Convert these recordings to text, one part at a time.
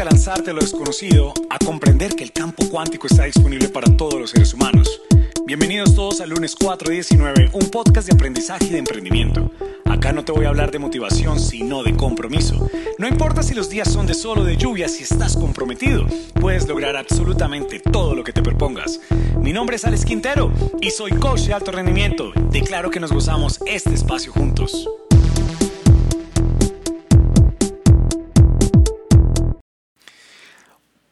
A lanzarte a lo desconocido, a comprender que el campo cuántico está disponible para todos los seres humanos. Bienvenidos todos al lunes 419, un podcast de aprendizaje y de emprendimiento. Acá no te voy a hablar de motivación, sino de compromiso. No importa si los días son de sol o de lluvia, si estás comprometido, puedes lograr absolutamente todo lo que te propongas. Mi nombre es Alex Quintero y soy coach de alto rendimiento. Declaro que nos gozamos este espacio juntos.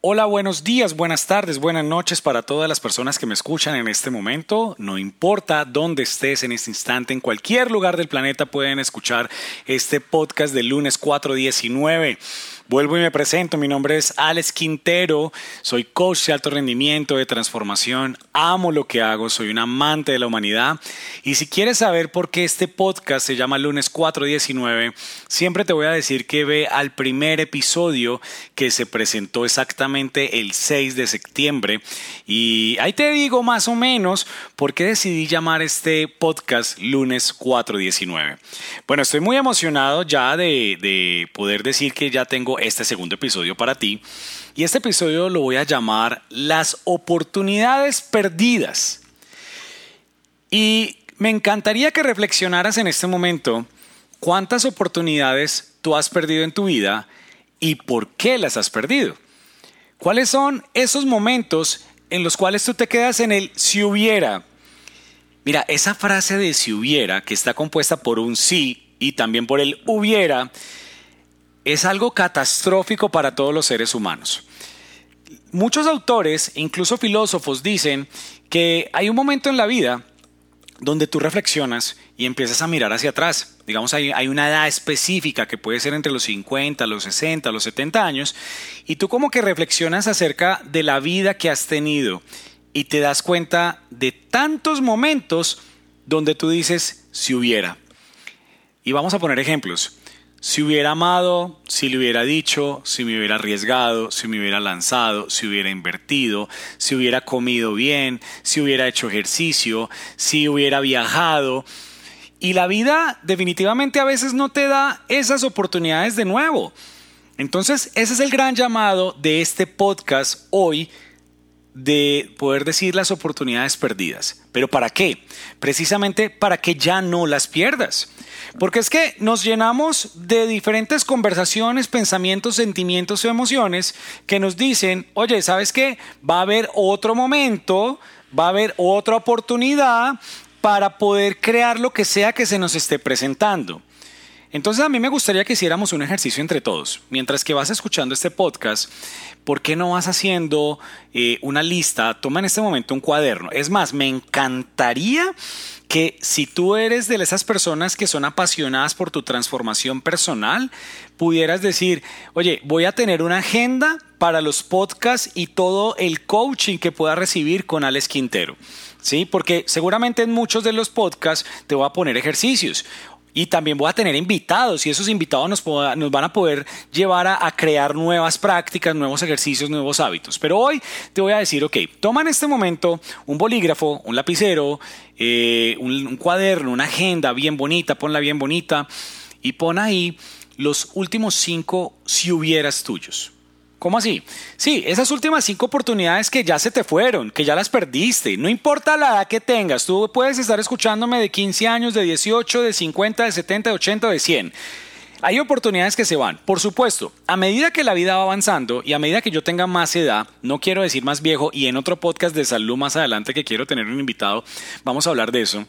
Hola, buenos días, buenas tardes, buenas noches para todas las personas que me escuchan en este momento. No importa dónde estés en este instante, en cualquier lugar del planeta pueden escuchar este podcast del lunes 419. Vuelvo y me presento, mi nombre es Alex Quintero, soy coach de alto rendimiento, de transformación, amo lo que hago, soy un amante de la humanidad. Y si quieres saber por qué este podcast se llama lunes 419, siempre te voy a decir que ve al primer episodio que se presentó exactamente el 6 de septiembre. Y ahí te digo más o menos por qué decidí llamar este podcast lunes 419. Bueno, estoy muy emocionado ya de, de poder decir que ya tengo este segundo episodio para ti y este episodio lo voy a llamar Las oportunidades perdidas. Y me encantaría que reflexionaras en este momento cuántas oportunidades tú has perdido en tu vida y por qué las has perdido. ¿Cuáles son esos momentos en los cuales tú te quedas en el si hubiera? Mira, esa frase de si hubiera, que está compuesta por un sí y también por el hubiera, es algo catastrófico para todos los seres humanos. Muchos autores, incluso filósofos, dicen que hay un momento en la vida donde tú reflexionas y empiezas a mirar hacia atrás. Digamos, hay, hay, una edad específica que puede ser entre los 50, los 60, los 70 años, y tú como que reflexionas acerca de la vida que has tenido y te das cuenta de tantos momentos donde tú dices, si hubiera. Y vamos a poner ejemplos. Si hubiera amado, si le hubiera dicho, si me hubiera arriesgado, si me hubiera lanzado, si hubiera invertido, si hubiera comido bien, si hubiera hecho ejercicio, si hubiera viajado. Y la vida definitivamente a veces no te da esas oportunidades de nuevo. Entonces, ese es el gran llamado de este podcast hoy de poder decir las oportunidades perdidas. ¿Pero para qué? Precisamente para que ya no las pierdas. Porque es que nos llenamos de diferentes conversaciones, pensamientos, sentimientos o emociones que nos dicen, oye, ¿sabes qué? Va a haber otro momento, va a haber otra oportunidad para poder crear lo que sea que se nos esté presentando. Entonces a mí me gustaría que hiciéramos un ejercicio entre todos. Mientras que vas escuchando este podcast, ¿por qué no vas haciendo eh, una lista? Toma en este momento un cuaderno. Es más, me encantaría que si tú eres de esas personas que son apasionadas por tu transformación personal, pudieras decir, oye, voy a tener una agenda para los podcasts y todo el coaching que pueda recibir con Alex Quintero. ¿Sí? Porque seguramente en muchos de los podcasts te voy a poner ejercicios y también voy a tener invitados y esos invitados nos, van a poder llevar a, crear nuevas prácticas, nuevos ejercicios, nuevos hábitos. Pero hoy te voy a decir, ok, toma en este momento un bolígrafo, un lapicero, eh, un, un cuaderno, una agenda bien bonita, ponla bien bonita y pon ahí los últimos cinco si hubieras tuyos. ¿Cómo así? Sí, esas últimas cinco oportunidades que ya se te fueron, que ya las perdiste, no importa la edad que tengas, tú puedes estar escuchándome de 15 años, de 18, de 50, de 70, de 80, de 100. Hay oportunidades que se van. Por supuesto, a medida que la vida va avanzando y a medida que yo tenga más edad, no quiero decir más viejo, y en otro podcast de salud más adelante que quiero tener un invitado, vamos a hablar de eso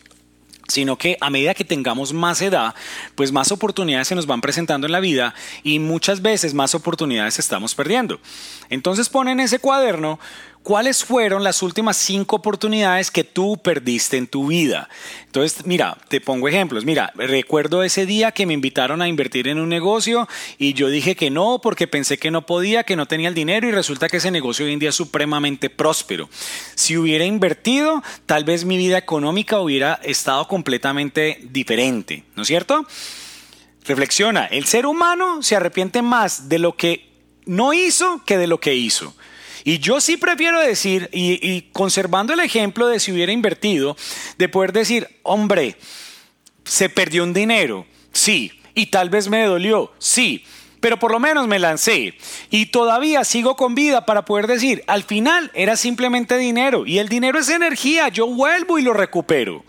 sino que a medida que tengamos más edad, pues más oportunidades se nos van presentando en la vida y muchas veces más oportunidades estamos perdiendo. Entonces pon en ese cuaderno ¿Cuáles fueron las últimas cinco oportunidades que tú perdiste en tu vida? Entonces, mira, te pongo ejemplos. Mira, recuerdo ese día que me invitaron a invertir en un negocio y yo dije que no porque pensé que no podía, que no tenía el dinero y resulta que ese negocio hoy en día es supremamente próspero. Si hubiera invertido, tal vez mi vida económica hubiera estado completamente diferente, ¿no es cierto? Reflexiona, el ser humano se arrepiente más de lo que no hizo que de lo que hizo. Y yo sí prefiero decir, y, conservando el ejemplo de si hubiera invertido, de poder decir, hombre, se perdió un dinero, sí, y tal vez me dolió, sí, pero por lo menos me lancé y todavía sigo con vida para poder decir, al final era simplemente dinero y el dinero es energía, yo vuelvo y lo recupero.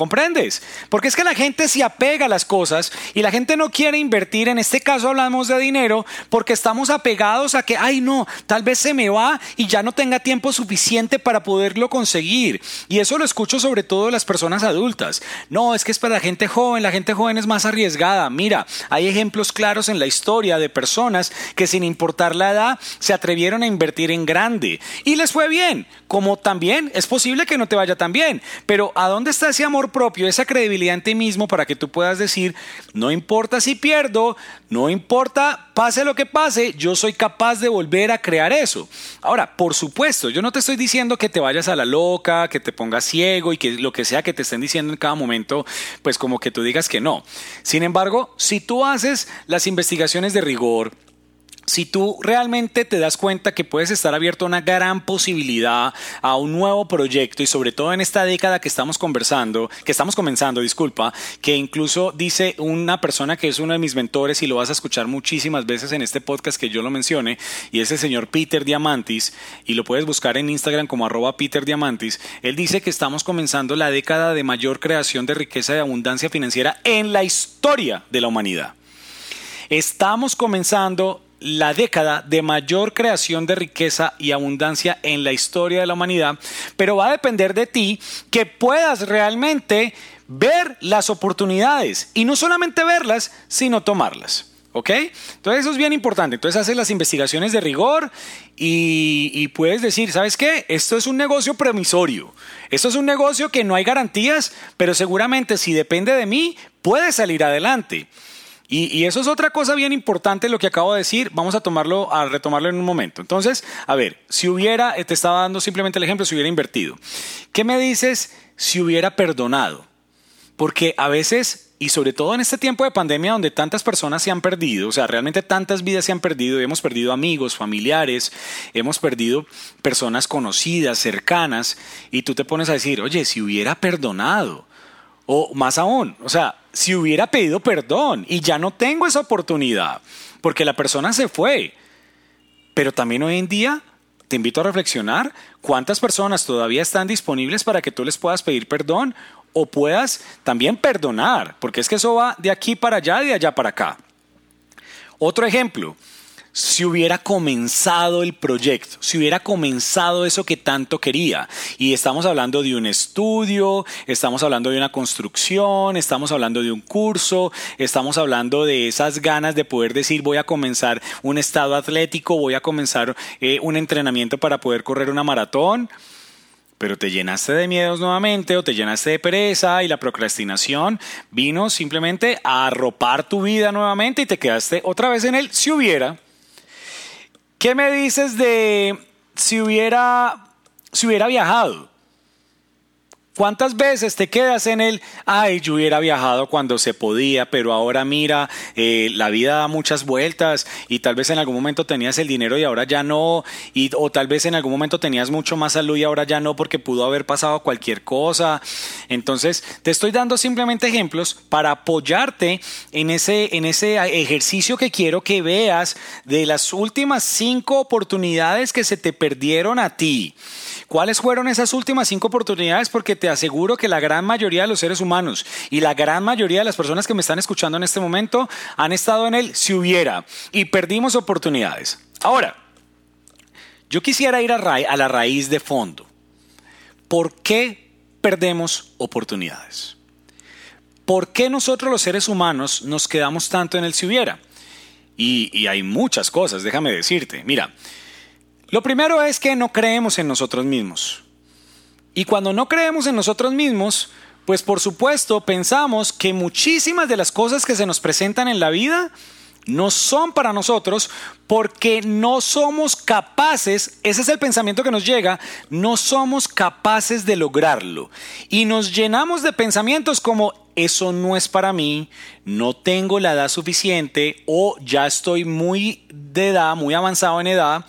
¿Comprendes? Porque es que la gente se apega a las cosas y la gente no quiere invertir, en este caso hablamos de dinero, porque estamos apegados a que, ay no, tal vez se me va y ya no tenga tiempo suficiente para poderlo conseguir. Y eso lo escucho sobre todo las personas adultas. No, es que es para la gente joven, la gente joven es más arriesgada. Mira, hay ejemplos claros en la historia de personas que sin importar la edad se atrevieron a invertir en grande y les fue bien, como también es posible que no te vaya tan bien. Pero ¿a dónde está ese amor? Propio, esa credibilidad en ti mismo para que tú puedas decir, no importa si pierdo, no importa, pase lo que pase, yo soy capaz de volver a crear eso. Ahora, por supuesto, yo no te estoy diciendo que te vayas a la loca, que te pongas ciego y que lo que sea que te estén diciendo en cada momento, pues como que tú digas que no. Sin embargo, si tú haces las investigaciones de rigor, si tú realmente te das cuenta que puedes estar abierto a una gran posibilidad, a un nuevo proyecto y sobre todo en esta década que estamos conversando, que estamos comenzando, disculpa, que incluso dice una persona que es uno de mis mentores y lo vas a escuchar muchísimas veces en este podcast que yo lo mencione y es el señor Peter Diamantis y lo puedes buscar en Instagram como arroba Peter Diamantis. Él dice que estamos comenzando la década de mayor creación de riqueza y abundancia financiera en la historia de la humanidad. Estamos comenzando la década de mayor creación de riqueza y abundancia en la historia de la humanidad, pero va a depender de ti que puedas realmente ver las oportunidades y no solamente verlas, sino tomarlas. ¿Ok? Entonces eso es bien importante. Entonces haces las investigaciones de rigor y, puedes decir, ¿sabes qué? Esto es un negocio promisorio. Esto es un negocio que no hay garantías, pero seguramente si depende de mí, puede salir adelante. Y, eso es otra cosa bien importante lo que acabo de decir. Vamos a tomarlo, a retomarlo en un momento. Entonces, a ver, si hubiera, te estaba dando simplemente el ejemplo, si hubiera invertido. ¿Qué me dices si hubiera perdonado? Porque a veces, y sobre todo en este tiempo de pandemia donde tantas personas se han perdido, o sea, realmente tantas vidas se han perdido, hemos perdido amigos, familiares, hemos perdido personas conocidas, cercanas, y tú te pones a decir, oye, si hubiera perdonado, o más aún, o sea, si hubiera pedido perdón y ya no tengo esa oportunidad, porque la persona se fue. Pero también hoy en día te invito a reflexionar cuántas personas todavía están disponibles para que tú les puedas pedir perdón o puedas también perdonar, porque es que eso va de aquí para allá, de allá para acá. Otro ejemplo, si hubiera comenzado el proyecto, si hubiera comenzado eso que tanto quería. Y estamos hablando de un estudio, estamos hablando de una construcción, estamos hablando de un curso, estamos hablando de esas ganas de poder decir voy a comenzar un estado atlético, voy a comenzar eh, un entrenamiento para poder correr una maratón pero te llenaste de miedos nuevamente o te llenaste de pereza y la procrastinación vino simplemente a arropar tu vida nuevamente y te quedaste otra vez en el si hubiera. ¿Qué me dices de si hubiera, si hubiera viajado? ¿Cuántas veces te quedas en el, ay, yo hubiera viajado cuando se podía, pero ahora mira, eh, la vida da muchas vueltas y tal vez en algún momento tenías el dinero y ahora ya no, y, o tal vez en algún momento tenías mucho más salud y ahora ya no porque pudo haber pasado cualquier cosa. Entonces, te estoy dando simplemente ejemplos para apoyarte en ese, en ese ejercicio que quiero que veas de las últimas cinco oportunidades que se te perdieron a ti. ¿Cuáles fueron esas últimas cinco oportunidades? Porque te aseguro que la gran mayoría de los seres humanos y la gran mayoría de las personas que me están escuchando en este momento han estado en el si hubiera y perdimos oportunidades. Ahora, yo quisiera ir a, la raíz de fondo. ¿Por qué perdemos oportunidades? ¿Por qué nosotros los seres humanos nos quedamos tanto en el si hubiera? Y hay muchas cosas, déjame decirte. Mira, lo primero es que no creemos en nosotros mismos. Y cuando no creemos en nosotros mismos, pues por supuesto pensamos que muchísimas de las cosas que se nos presentan en la vida no son para nosotros porque no somos capaces, ese es el pensamiento que nos llega, no somos capaces de lograrlo. Y nos llenamos de pensamientos como eso no es para mí, no tengo la edad suficiente o ya estoy muy de edad, muy avanzado en edad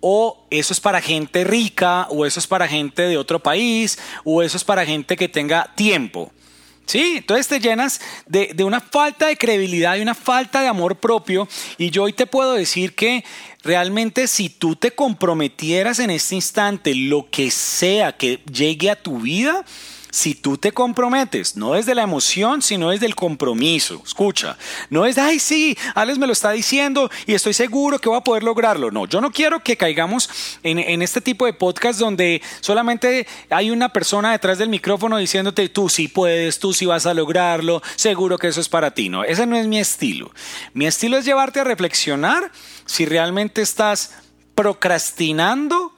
o eso es para gente rica, o eso es para gente de otro país, o eso es para gente que tenga tiempo. Sí, entonces te llenas de, de, una falta de credibilidad y una falta de amor propio. Y yo hoy te puedo decir que realmente si tú te comprometieras en este instante, lo que sea que llegue a tu vida, si tú te comprometes, no desde la emoción, sino desde el compromiso, escucha, no es, ay, sí, Alex me lo está diciendo y estoy seguro que voy a poder lograrlo. No, yo no quiero que caigamos en, este tipo de podcast donde solamente hay una persona detrás del micrófono diciéndote, tú sí puedes, tú sí vas a lograrlo, seguro que eso es para ti. No, ese no es mi estilo. Mi estilo es llevarte a reflexionar si realmente estás procrastinando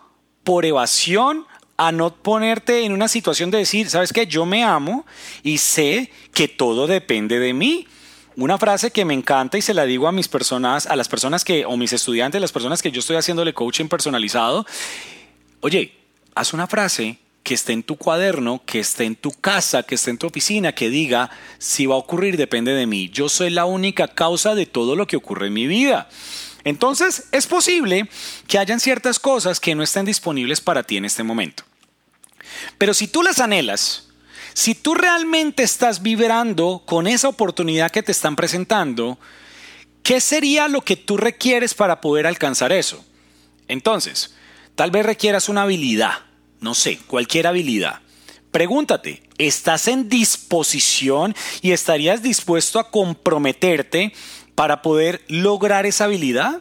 por evasión a no ponerte en una situación de decir, sabes que yo me amo y sé que todo depende de mí. Una frase que me encanta y se la digo a mis personas, a las personas que, o mis estudiantes, las personas que yo estoy haciéndole coaching personalizado. Oye, haz una frase que esté en tu cuaderno, que esté en tu casa, que esté en tu oficina, que diga, si va a ocurrir depende de mí. Yo soy la única causa de todo lo que ocurre en mi vida. Entonces, es posible que hayan ciertas cosas que no estén disponibles para ti en este momento. Pero si tú las anhelas, si tú realmente estás vibrando con esa oportunidad que te están presentando, ¿qué sería lo que tú requieres para poder alcanzar eso? Entonces, tal vez requieras una habilidad, no sé, cualquier habilidad. Pregúntate, ¿estás en disposición y estarías dispuesto a comprometerte para poder lograr esa habilidad?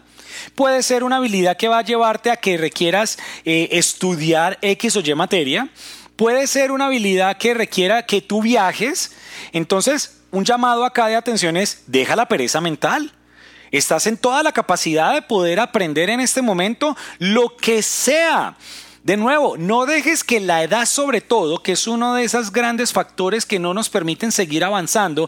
Puede ser una habilidad que va a llevarte a que requieras eh, estudiar X o Y materia. Puede ser una habilidad que requiera que tú viajes. Entonces, un llamado acá de atención es, deja la pereza mental. Estás en toda la capacidad de poder aprender en este momento lo que sea. De nuevo, no dejes que la edad sobre todo, que es uno de esos grandes factores que no nos permiten seguir avanzando,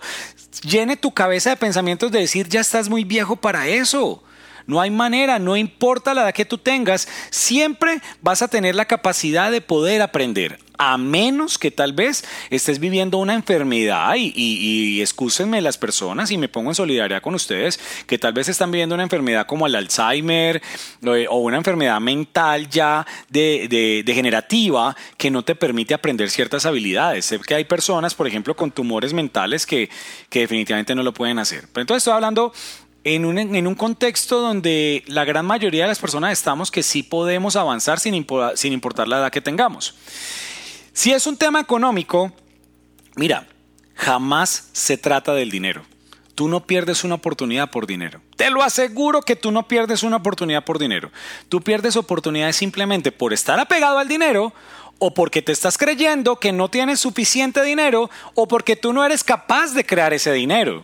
llene tu cabeza de pensamientos de decir, ya estás muy viejo para eso. No hay manera, no importa la edad que tú tengas, siempre vas a tener la capacidad de poder aprender. A menos que tal vez estés viviendo una enfermedad y, y, excúsenme las personas y me pongo en solidaridad con ustedes que tal vez están viviendo una enfermedad como el Alzheimer eh, o una enfermedad mental ya de, degenerativa que no te permite aprender ciertas habilidades. Sé que hay personas, por ejemplo, con tumores mentales que, que definitivamente no lo pueden hacer. Pero entonces estoy hablando en un, en un, contexto donde la gran mayoría de las personas estamos que sí podemos avanzar sin, sin importar la edad que tengamos. Si es un tema económico, mira, jamás se trata del dinero. Tú no pierdes una oportunidad por dinero. Te lo aseguro que tú no pierdes una oportunidad por dinero. Tú pierdes oportunidades simplemente por estar apegado al dinero o porque te estás creyendo que no tienes suficiente dinero o porque tú no eres capaz de crear ese dinero.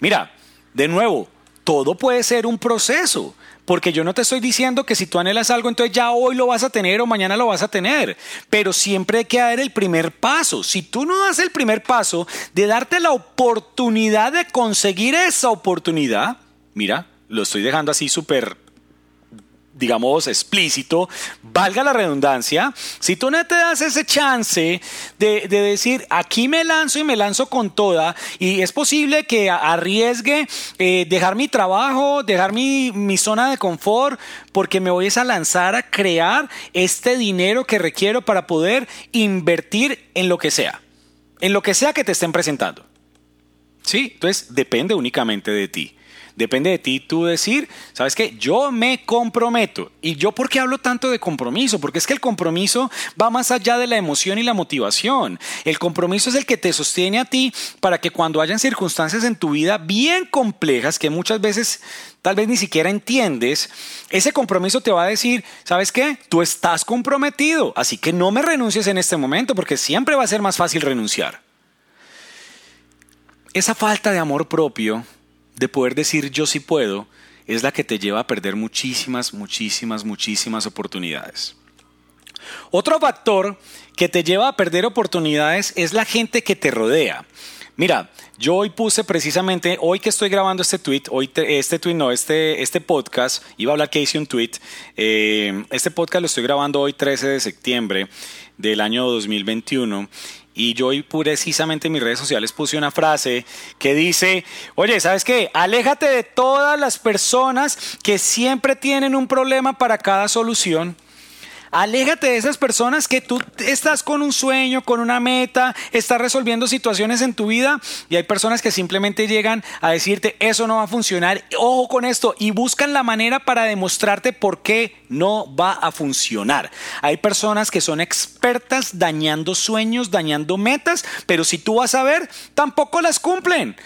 Mira, de nuevo, todo puede ser un proceso. Porque yo no te estoy diciendo que si tú anhelas algo, entonces ya hoy lo vas a tener o mañana lo vas a tener. Pero siempre hay que dar el primer paso. Si tú no das el primer paso de darte la oportunidad de conseguir esa oportunidad, mira, lo estoy dejando así súper digamos, explícito, valga la redundancia, si tú no te das ese chance de, decir, aquí me lanzo y me lanzo con toda, y es posible que arriesgue eh, dejar mi trabajo, dejar mi, mi zona de confort, porque me voy a lanzar a crear este dinero que requiero para poder invertir en lo que sea, en lo que sea que te estén presentando. Sí, entonces depende únicamente de ti. Depende de ti tú decir, ¿sabes qué? Yo me comprometo. ¿Y yo por qué hablo tanto de compromiso? Porque es que el compromiso va más allá de la emoción y la motivación. El compromiso es el que te sostiene a ti para que cuando hayan circunstancias en tu vida bien complejas que muchas veces tal vez ni siquiera entiendes, ese compromiso te va a decir, ¿sabes qué? Tú estás comprometido, así que no me renuncies en este momento porque siempre va a ser más fácil renunciar. Esa falta de amor propio de poder decir yo sí puedo, es la que te lleva a perder muchísimas, muchísimas, muchísimas oportunidades. Otro factor que te lleva a perder oportunidades es la gente que te rodea. Mira, yo hoy puse precisamente, hoy que estoy grabando este tweet, hoy este tweet no, este, este podcast, iba a hablar que hice un tweet, eh, este podcast lo estoy grabando hoy 13 de septiembre del año 2021 y yo hoy precisamente en mis redes sociales puse una frase que dice, oye, ¿sabes qué? Aléjate de todas las personas que siempre tienen un problema para cada solución. Aléjate de esas personas que tú estás con un sueño, con una meta, estás resolviendo situaciones en tu vida y hay personas que simplemente llegan a decirte eso no va a funcionar, ojo con esto y buscan la manera para demostrarte por qué no va a funcionar. Hay personas que son expertas dañando sueños, dañando metas, pero si tú vas a ver, tampoco las cumplen.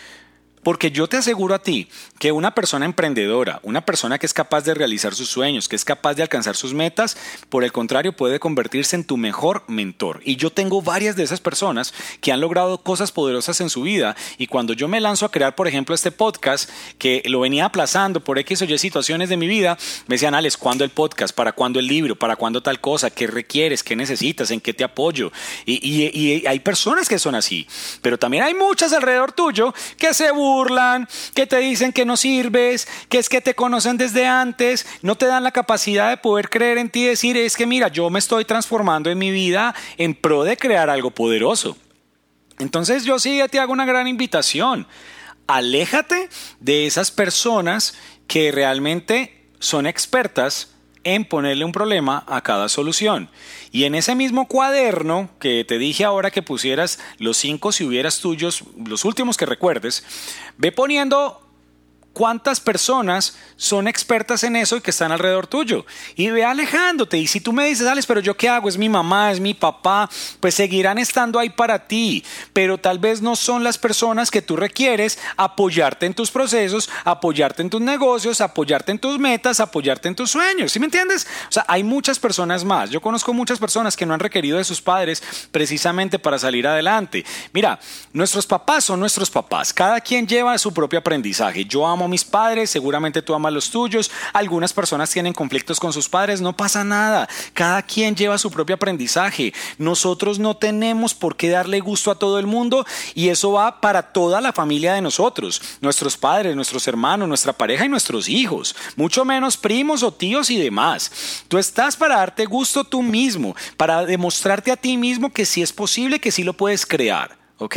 Porque yo te aseguro a ti que una persona emprendedora, una persona que es capaz de realizar sus sueños, que es capaz de alcanzar sus metas, por el contrario puede convertirse en tu mejor mentor. Y yo tengo varias de esas personas que han logrado cosas poderosas en su vida y cuando yo me lanzo a crear, por ejemplo, este podcast, que lo venía aplazando por X o Y situaciones de mi vida, me decían, Alex, ¿cuándo el podcast? ¿Para cuándo el libro? ¿Para cuándo tal cosa? ¿Qué requieres? ¿Qué necesitas? ¿En qué te apoyo? Y, hay personas que son así, pero también hay muchas alrededor tuyo que se burlan, que te dicen que no sirves, que es que te conocen desde antes, no te dan la capacidad de poder creer en ti y decir, es que mira, yo me estoy transformando en mi vida en pro de crear algo poderoso. Entonces yo sí te hago una gran invitación. Aléjate de esas personas que realmente son expertas en ponerle un problema a cada solución. Y en ese mismo cuaderno que te dije ahora que pusieras los cinco si hubieras tuyos, los últimos que recuerdes, ve poniendo cuántas personas son expertas en eso y que están alrededor tuyo. Y ve alejándote. Y si tú me dices, Alex, pero yo qué hago, es mi mamá, es mi papá, pues seguirán estando ahí para ti. Pero tal vez no son las personas que tú requieres apoyarte en tus procesos, apoyarte en tus negocios, apoyarte en tus metas, apoyarte en tus sueños. ¿Sí me entiendes? O sea, hay muchas personas más. Yo conozco muchas personas que no han requerido de sus padres precisamente para salir adelante. Mira, nuestros papás son nuestros papás. Cada quien lleva su propio aprendizaje. Yo amo mis padres, seguramente tú amas los tuyos, algunas personas tienen conflictos con sus padres, no pasa nada, cada quien lleva su propio aprendizaje, nosotros no tenemos por qué darle gusto a todo el mundo y eso va para toda la familia de nosotros, nuestros padres, nuestros hermanos, nuestra pareja y nuestros hijos, mucho menos primos o tíos y demás. Tú estás para darte gusto tú mismo, para demostrarte a ti mismo que sí es posible, que sí lo puedes crear. ¿Ok?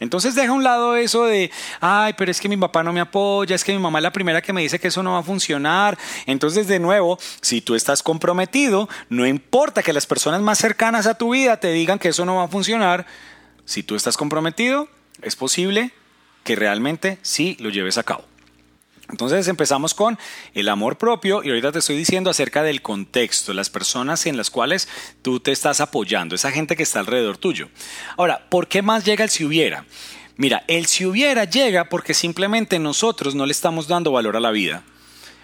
Entonces deja a un lado eso de, ay, pero es que mi papá no me apoya, es que mi mamá es la primera que me dice que eso no va a funcionar. Entonces, de nuevo, si tú estás comprometido, no importa que las personas más cercanas a tu vida te digan que eso no va a funcionar, si tú estás comprometido, es posible que realmente sí lo lleves a cabo. Entonces empezamos con el amor propio y ahorita te estoy diciendo acerca del contexto, las personas en las cuales tú te estás apoyando, esa gente que está alrededor tuyo. Ahora, ¿por qué más llega el si hubiera? Mira, el si hubiera llega porque simplemente nosotros no le estamos dando valor a la vida.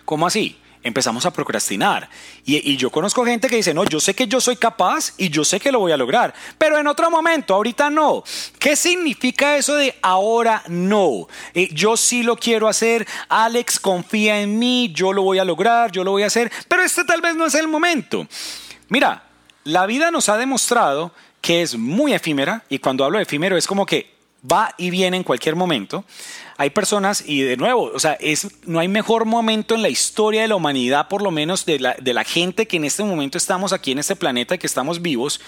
¿Cómo así? Empezamos a procrastinar. Y, yo conozco gente que dice, no, yo sé que yo soy capaz y yo sé que lo voy a lograr, pero en otro momento, ahorita no. ¿Qué significa eso de ahora no? Eh, yo sí lo quiero hacer, Alex confía en mí, yo lo voy a lograr, yo lo voy a hacer, pero este tal vez no es el momento. Mira, la vida nos ha demostrado que es muy efímera y cuando hablo de efímero es como que va y viene en cualquier momento. Hay personas, y de nuevo, o sea, es, no hay mejor momento en la historia de la humanidad, por lo menos de la, de la gente que en este momento estamos aquí en este planeta que estamos vivos,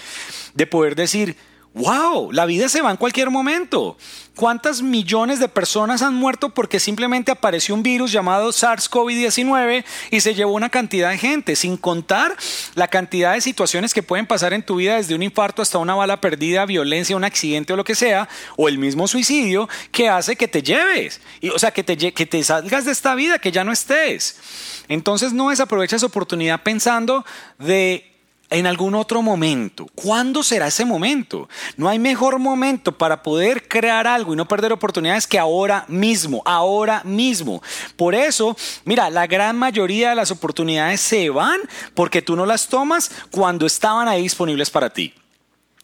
de poder decir, wow, la vida se va en cualquier momento. ¿Cuántas millones de personas han muerto porque simplemente apareció un virus llamado SARS-CoV-19 y se llevó una cantidad de gente? Sin contar la cantidad de situaciones que pueden pasar en tu vida, desde un infarto hasta una bala perdida, violencia, un accidente o lo que sea, o el mismo suicidio que hace que te lleves, y, o sea, que te, que te salgas de esta vida, que ya no estés. Entonces no desaprovecha esa oportunidad pensando de en algún otro momento. ¿Cuándo será ese momento? No hay mejor momento para poder crear algo y no perder oportunidades que ahora mismo, ahora mismo. Por eso, mira, la gran mayoría de las oportunidades se van porque tú no las tomas cuando estaban ahí disponibles para ti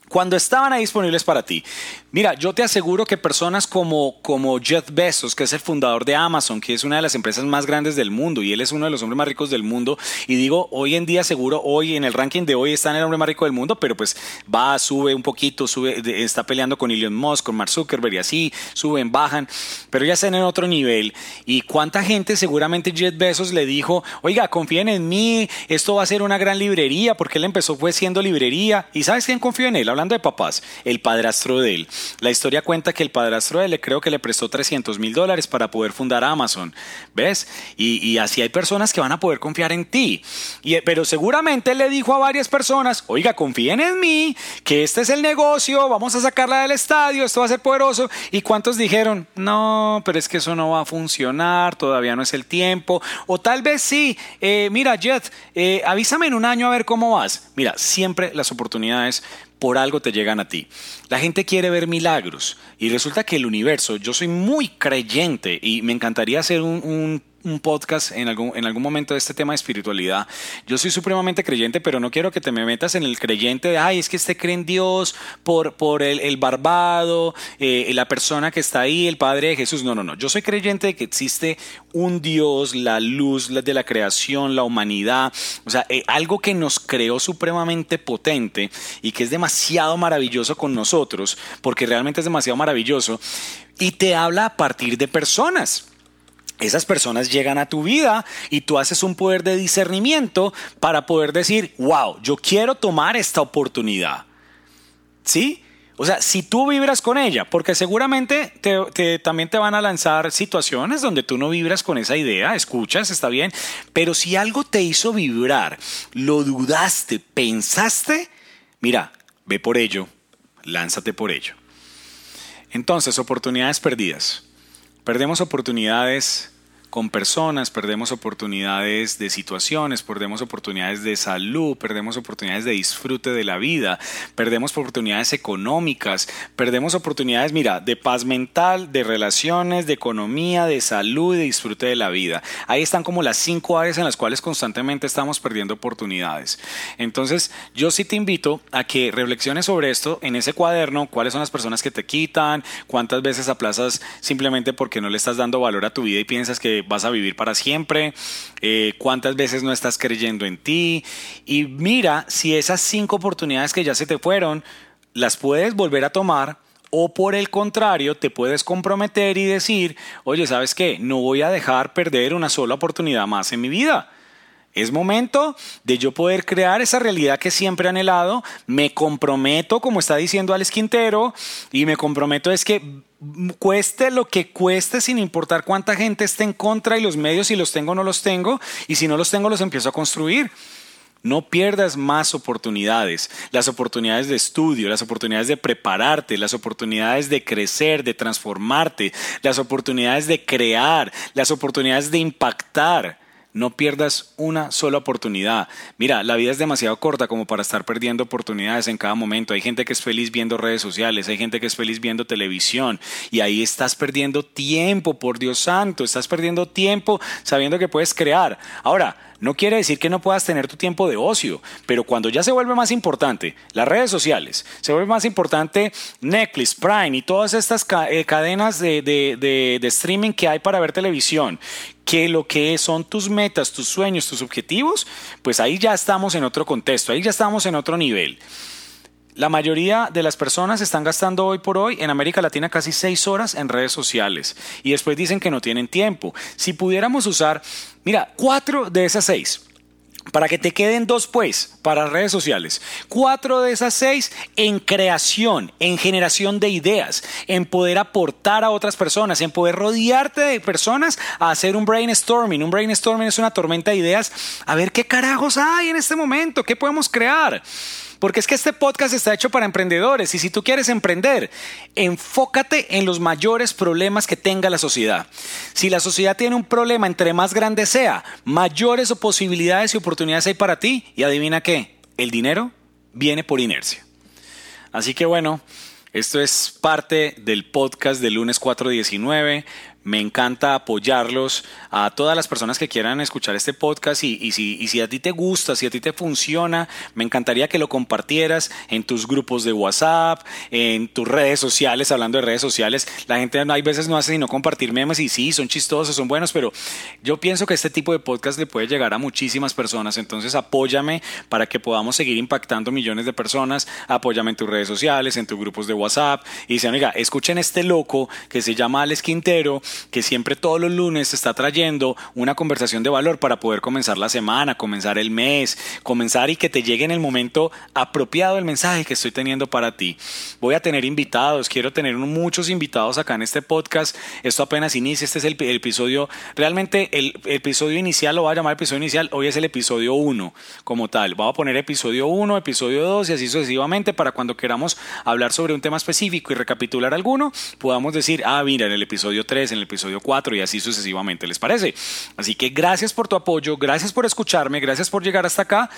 cuando estaban ahí disponibles para ti. Mira, yo te aseguro que personas como, como Jeff Bezos, que es el fundador de Amazon, que es una de las empresas más grandes del mundo y él es uno de los hombres más ricos del mundo, y digo, hoy en día seguro, hoy en el ranking de hoy está en el hombre más rico del mundo, pero pues va, sube un poquito, sube, está peleando con Elon Musk, con Mark Zuckerberg y así, suben, bajan, pero ya están en otro nivel. ¿Y cuánta gente seguramente Jeff Bezos le dijo, oiga, confíen en mí, esto va a ser una gran librería, porque él empezó fue siendo librería, y ¿sabes quién confió en él? hablando de papás, el padrastro de él. La historia cuenta que el padrastro de él creo que le prestó 300 mil dólares para poder fundar Amazon. ¿Ves? Y, así hay personas que van a poder confiar en ti. Y, pero seguramente le dijo a varias personas, oiga, confíen en mí, que este es el negocio, vamos a sacarla del estadio, esto va a ser poderoso. ¿Y cuántos dijeron, no, pero es que eso no va a funcionar, todavía no es el tiempo? O tal vez sí, eh, mira, Jet, eh, avísame en un año a ver cómo vas. Mira, siempre las oportunidades por algo te llegan a ti. La gente quiere ver milagros y resulta que el universo, yo soy muy creyente y me encantaría hacer un, un un podcast en algún, en algún momento de este tema de espiritualidad. Yo soy supremamente creyente, pero no quiero que te me metas en el creyente de, ay, es que este cree en Dios por, por el, barbado, eh, la persona que está ahí, el Padre de Jesús. No, no, no. Yo soy creyente de que existe un Dios, la luz de la creación, la humanidad, o sea, eh, algo que nos creó supremamente potente y que es demasiado maravilloso con nosotros, porque realmente es demasiado maravilloso, y te habla a partir de personas. Esas personas llegan a tu vida y tú haces un poder de discernimiento para poder decir, wow, yo quiero tomar esta oportunidad. ¿Sí? O sea, si tú vibras con ella, porque seguramente también te van a lanzar situaciones donde tú no vibras con esa idea, escuchas, está bien, pero si algo te hizo vibrar, lo dudaste, pensaste, mira, ve por ello, lánzate por ello. Entonces, oportunidades perdidas. Perdemos oportunidades con personas, perdemos oportunidades de situaciones, perdemos oportunidades de salud, perdemos oportunidades de disfrute de la vida, perdemos oportunidades económicas, perdemos oportunidades, mira, de paz mental, de relaciones, de economía, de salud de disfrute de la vida. Ahí están como las cinco áreas en las cuales constantemente estamos perdiendo oportunidades. Entonces, yo sí te invito a que reflexiones sobre esto en ese cuaderno, cuáles son las personas que te quitan, cuántas veces aplazas simplemente porque no le estás dando valor a tu vida y piensas que vas a vivir para siempre, eh, cuántas veces no estás creyendo en ti y mira si esas cinco oportunidades que ya se te fueron, las puedes volver a tomar o por el contrario, te puedes comprometer y decir, oye, ¿sabes qué? No voy a dejar perder una sola oportunidad más en mi vida. Es momento de yo poder crear esa realidad que siempre he anhelado. Me comprometo, como está diciendo Alex Quintero, y me comprometo es que cueste lo que cueste sin importar cuánta gente esté en contra y los medios si los tengo o no los tengo y si no los tengo los empiezo a construir. No pierdas más oportunidades, las oportunidades de estudio, las oportunidades de prepararte, las oportunidades de crecer, de transformarte, las oportunidades de crear, las oportunidades de impactar. No pierdas una sola oportunidad. Mira, la vida es demasiado corta como para estar perdiendo oportunidades en cada momento. Hay gente que es feliz viendo redes sociales, hay gente que es feliz viendo televisión y ahí estás perdiendo tiempo, por Dios santo, estás perdiendo tiempo sabiendo que puedes crear. Ahora, no quiere decir que no puedas tener tu tiempo de ocio, pero cuando ya se vuelve más importante las redes sociales, se vuelve más importante Netflix, Prime y todas estas eh, cadenas de, de streaming que hay para ver televisión, que lo que son tus metas, tus sueños, tus objetivos, pues ahí ya estamos en otro contexto, ahí ya estamos en otro nivel. La mayoría de las personas están gastando hoy por hoy en América Latina casi seis horas en redes sociales y después dicen que no tienen tiempo. Si pudiéramos usar, mira, cuatro de esas seis, para que te queden dos, pues, para redes sociales. Cuatro de esas seis en creación, en generación de ideas, en poder aportar a otras personas, en poder rodearte de personas a hacer un brainstorming. Un brainstorming es una tormenta de ideas. A ver qué carajos hay en este momento, qué podemos crear. Porque es que este podcast está hecho para emprendedores y si tú quieres emprender, enfócate en los mayores problemas que tenga la sociedad. Si la sociedad tiene un problema, entre más grande sea, mayores posibilidades y oportunidades hay para ti. Y adivina qué, el dinero viene por inercia. Así que bueno, esto es parte del podcast del lunes 419. Me encanta apoyarlos a todas las personas que quieran escuchar este podcast y, si, a ti te gusta, si a ti te funciona, me encantaría que lo compartieras en tus grupos de WhatsApp, en tus redes sociales, hablando de redes sociales. La gente hay veces no hace sino compartir memes y sí, son chistosos, son buenos, pero yo pienso que este tipo de podcast le puede llegar a muchísimas personas. Entonces apóyame para que podamos seguir impactando millones de personas. Apóyame en tus redes sociales, en tus grupos de WhatsApp y dicen, oiga, escuchen este loco que se llama Alex Quintero que siempre todos los lunes está trayendo una conversación de valor para poder comenzar la semana, comenzar el mes, comenzar y que te llegue en el momento apropiado el mensaje que estoy teniendo para ti. Voy a tener invitados, quiero tener muchos invitados acá en este podcast. Esto apenas inicia, este es el, episodio, realmente el, episodio inicial lo voy a llamar episodio inicial, hoy es el episodio 1 como tal. Voy a poner episodio 1, episodio 2 y así sucesivamente para cuando queramos hablar sobre un tema específico y recapitular alguno, podamos decir, ah, mira, en el episodio 3, el episodio 4 y así sucesivamente, ¿les parece? Así que gracias por tu apoyo, gracias por escucharme, gracias por llegar hasta acá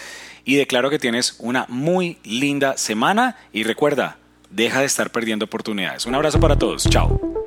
y declaro que tienes una muy linda semana y recuerda, deja de estar perdiendo oportunidades. Un abrazo para todos, chao.